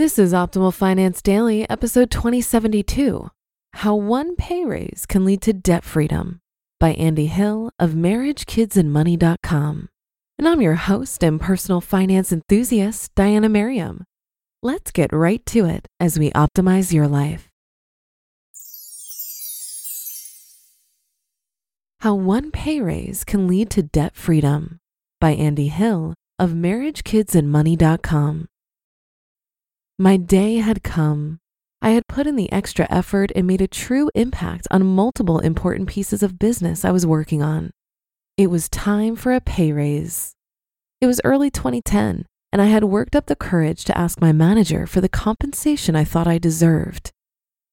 This is Optimal Finance Daily, episode 2072 How One Pay Raise Can Lead to Debt Freedom by Andy Hill of MarriageKidsAndMoney.com. And I'm your host and personal finance enthusiast, Diana Merriam. Let's get right to it as we optimize your life. How One Pay Raise Can Lead to Debt Freedom by Andy Hill of MarriageKidsAndMoney.com. My day had come. I had put in the extra effort and made a true impact on multiple important pieces of business I was working on. It was time for a pay raise. It was early 2010, and I had worked up the courage to ask my manager for the compensation I thought I deserved.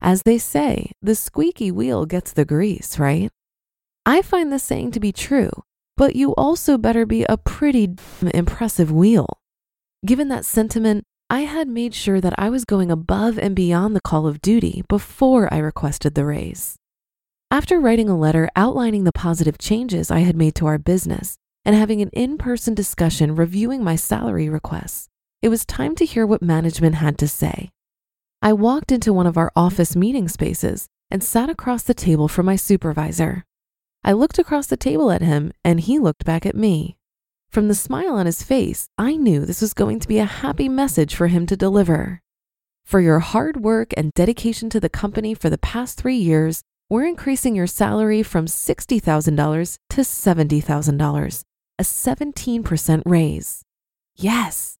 As they say, the squeaky wheel gets the grease, right? I find this saying to be true, but you also better be a pretty impressive wheel. Given that sentiment, I had made sure that I was going above and beyond the call of duty before I requested the raise. After writing a letter outlining the positive changes I had made to our business and having an in person discussion reviewing my salary requests, it was time to hear what management had to say. I walked into one of our office meeting spaces and sat across the table from my supervisor. I looked across the table at him and he looked back at me. From the smile on his face, I knew this was going to be a happy message for him to deliver. For your hard work and dedication to the company for the past three years, we're increasing your salary from $60,000 to $70,000, a 17% raise. Yes,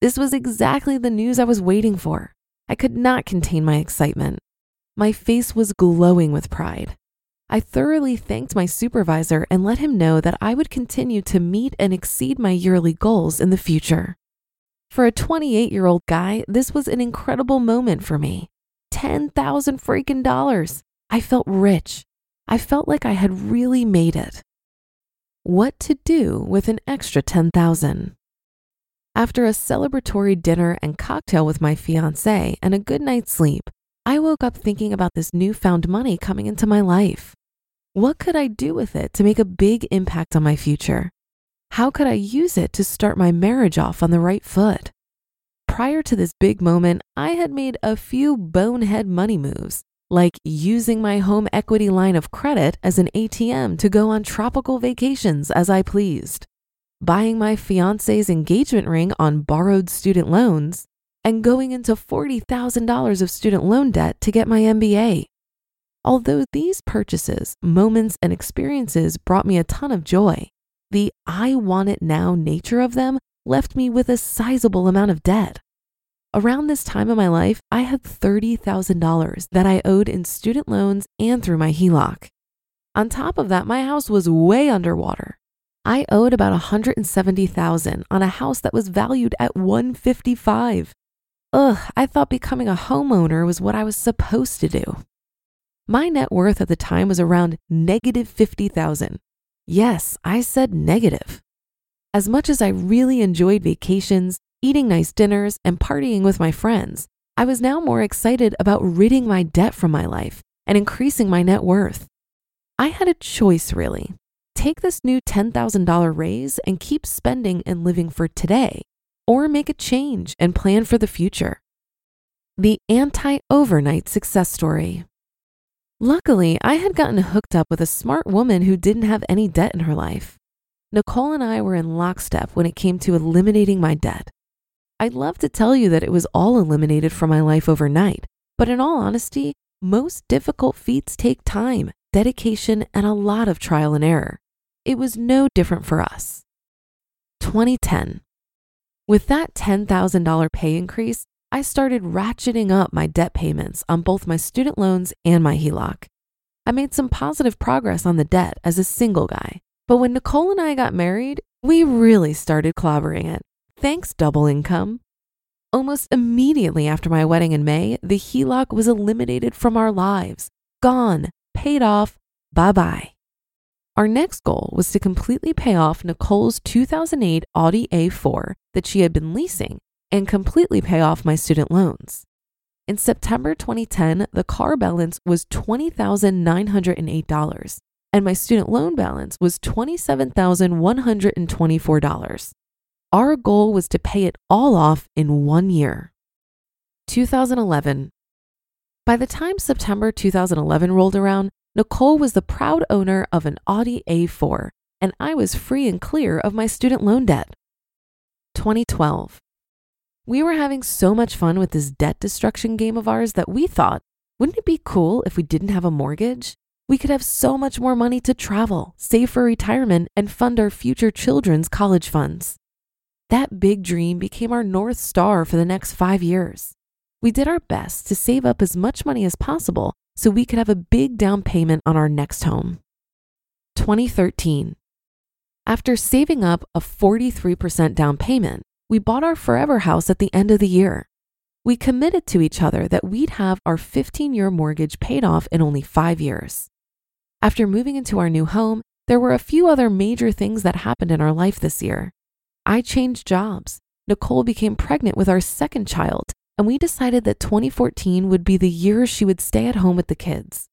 this was exactly the news I was waiting for. I could not contain my excitement. My face was glowing with pride. I thoroughly thanked my supervisor and let him know that I would continue to meet and exceed my yearly goals in the future. For a 28 year old guy, this was an incredible moment for me. 10,000 freaking dollars. I felt rich. I felt like I had really made it. What to do with an extra 10,000? After a celebratory dinner and cocktail with my fiance and a good night's sleep, I woke up thinking about this newfound money coming into my life. What could I do with it to make a big impact on my future? How could I use it to start my marriage off on the right foot? Prior to this big moment, I had made a few bonehead money moves, like using my home equity line of credit as an ATM to go on tropical vacations as I pleased, buying my fiance's engagement ring on borrowed student loans, and going into $40,000 of student loan debt to get my MBA. Although these purchases, moments, and experiences brought me a ton of joy, the I want it now nature of them left me with a sizable amount of debt. Around this time in my life, I had $30,000 that I owed in student loans and through my HELOC. On top of that, my house was way underwater. I owed about 170,000 on a house that was valued at 155. Ugh, I thought becoming a homeowner was what I was supposed to do. My net worth at the time was around negative 50,000. Yes, I said negative. As much as I really enjoyed vacations, eating nice dinners, and partying with my friends, I was now more excited about ridding my debt from my life and increasing my net worth. I had a choice, really. Take this new $10,000 raise and keep spending and living for today, or make a change and plan for the future. The anti overnight success story. Luckily, I had gotten hooked up with a smart woman who didn't have any debt in her life. Nicole and I were in lockstep when it came to eliminating my debt. I'd love to tell you that it was all eliminated from my life overnight, but in all honesty, most difficult feats take time, dedication, and a lot of trial and error. It was no different for us. 2010. With that $10,000 pay increase, I started ratcheting up my debt payments on both my student loans and my HELOC. I made some positive progress on the debt as a single guy, but when Nicole and I got married, we really started clobbering it. Thanks, double income. Almost immediately after my wedding in May, the HELOC was eliminated from our lives. Gone, paid off, bye bye. Our next goal was to completely pay off Nicole's 2008 Audi A4 that she had been leasing and completely pay off my student loans. In September 2010, the car balance was $20,908 and my student loan balance was $27,124. Our goal was to pay it all off in one year. 2011. By the time September 2011 rolled around, Nicole was the proud owner of an Audi A4, and I was free and clear of my student loan debt. 2012. We were having so much fun with this debt destruction game of ours that we thought, wouldn't it be cool if we didn't have a mortgage? We could have so much more money to travel, save for retirement, and fund our future children's college funds. That big dream became our North Star for the next five years. We did our best to save up as much money as possible so we could have a big down payment on our next home. 2013. After saving up a 43% down payment, we bought our forever house at the end of the year. We committed to each other that we'd have our 15 year mortgage paid off in only five years. After moving into our new home, there were a few other major things that happened in our life this year. I changed jobs. Nicole became pregnant with our second child, and we decided that 2014 would be the year she would stay at home with the kids.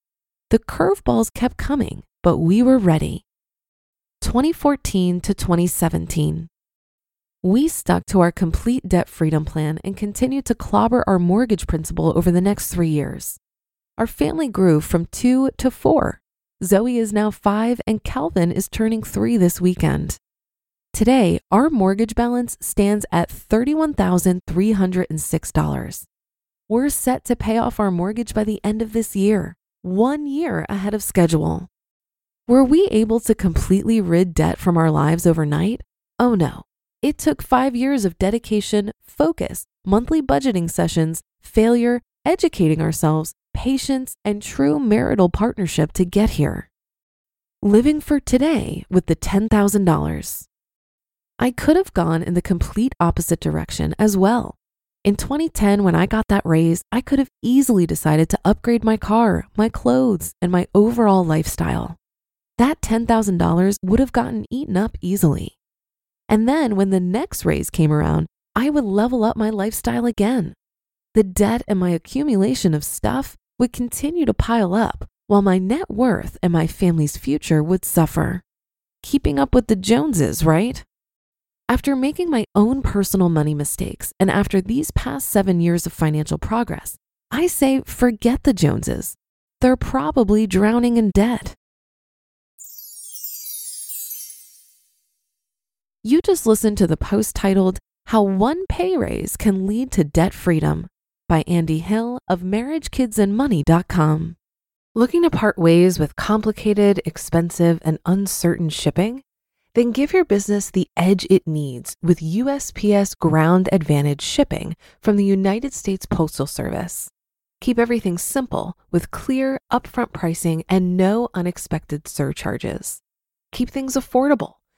The curveballs kept coming, but we were ready. 2014 to 2017. We stuck to our complete debt freedom plan and continued to clobber our mortgage principal over the next three years. Our family grew from two to four. Zoe is now five, and Calvin is turning three this weekend. Today, our mortgage balance stands at $31,306. We're set to pay off our mortgage by the end of this year, one year ahead of schedule. Were we able to completely rid debt from our lives overnight? Oh no. It took five years of dedication, focus, monthly budgeting sessions, failure, educating ourselves, patience, and true marital partnership to get here. Living for today with the $10,000. I could have gone in the complete opposite direction as well. In 2010, when I got that raise, I could have easily decided to upgrade my car, my clothes, and my overall lifestyle. That $10,000 would have gotten eaten up easily. And then when the next raise came around, I would level up my lifestyle again. The debt and my accumulation of stuff would continue to pile up while my net worth and my family's future would suffer. Keeping up with the Joneses, right? After making my own personal money mistakes and after these past seven years of financial progress, I say forget the Joneses. They're probably drowning in debt. You just listened to the post titled How One Pay Raise Can Lead to Debt Freedom by Andy Hill of MarriageKidsAndMoney.com. Looking to part ways with complicated, expensive, and uncertain shipping? Then give your business the edge it needs with USPS Ground Advantage shipping from the United States Postal Service. Keep everything simple with clear, upfront pricing and no unexpected surcharges. Keep things affordable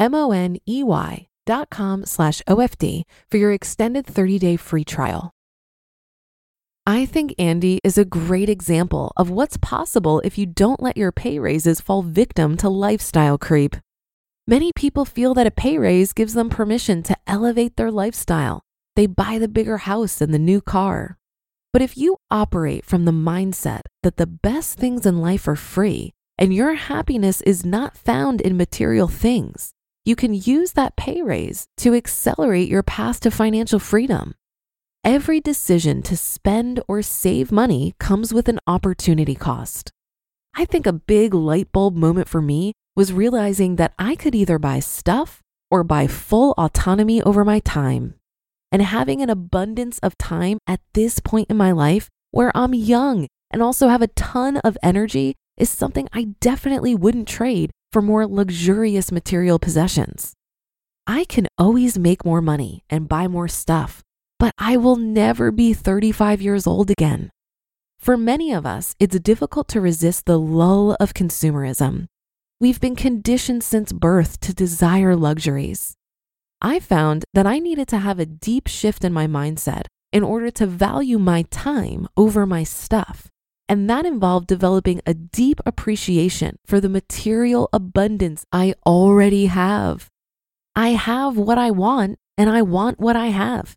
M O N E Y dot com slash OFD for your extended 30 day free trial. I think Andy is a great example of what's possible if you don't let your pay raises fall victim to lifestyle creep. Many people feel that a pay raise gives them permission to elevate their lifestyle. They buy the bigger house and the new car. But if you operate from the mindset that the best things in life are free and your happiness is not found in material things, you can use that pay raise to accelerate your path to financial freedom. Every decision to spend or save money comes with an opportunity cost. I think a big light bulb moment for me was realizing that I could either buy stuff or buy full autonomy over my time. And having an abundance of time at this point in my life where I'm young and also have a ton of energy is something I definitely wouldn't trade for more luxurious material possessions. I can always make more money and buy more stuff, but I will never be 35 years old again. For many of us, it's difficult to resist the lull of consumerism. We've been conditioned since birth to desire luxuries. I found that I needed to have a deep shift in my mindset in order to value my time over my stuff. And that involved developing a deep appreciation for the material abundance I already have. I have what I want and I want what I have.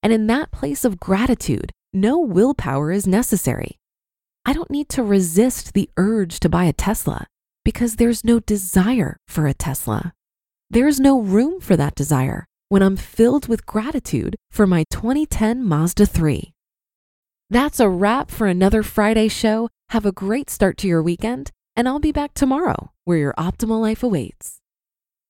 And in that place of gratitude, no willpower is necessary. I don't need to resist the urge to buy a Tesla because there's no desire for a Tesla. There's no room for that desire when I'm filled with gratitude for my 2010 Mazda 3. That's a wrap for another Friday show. Have a great start to your weekend, and I'll be back tomorrow where your optimal life awaits.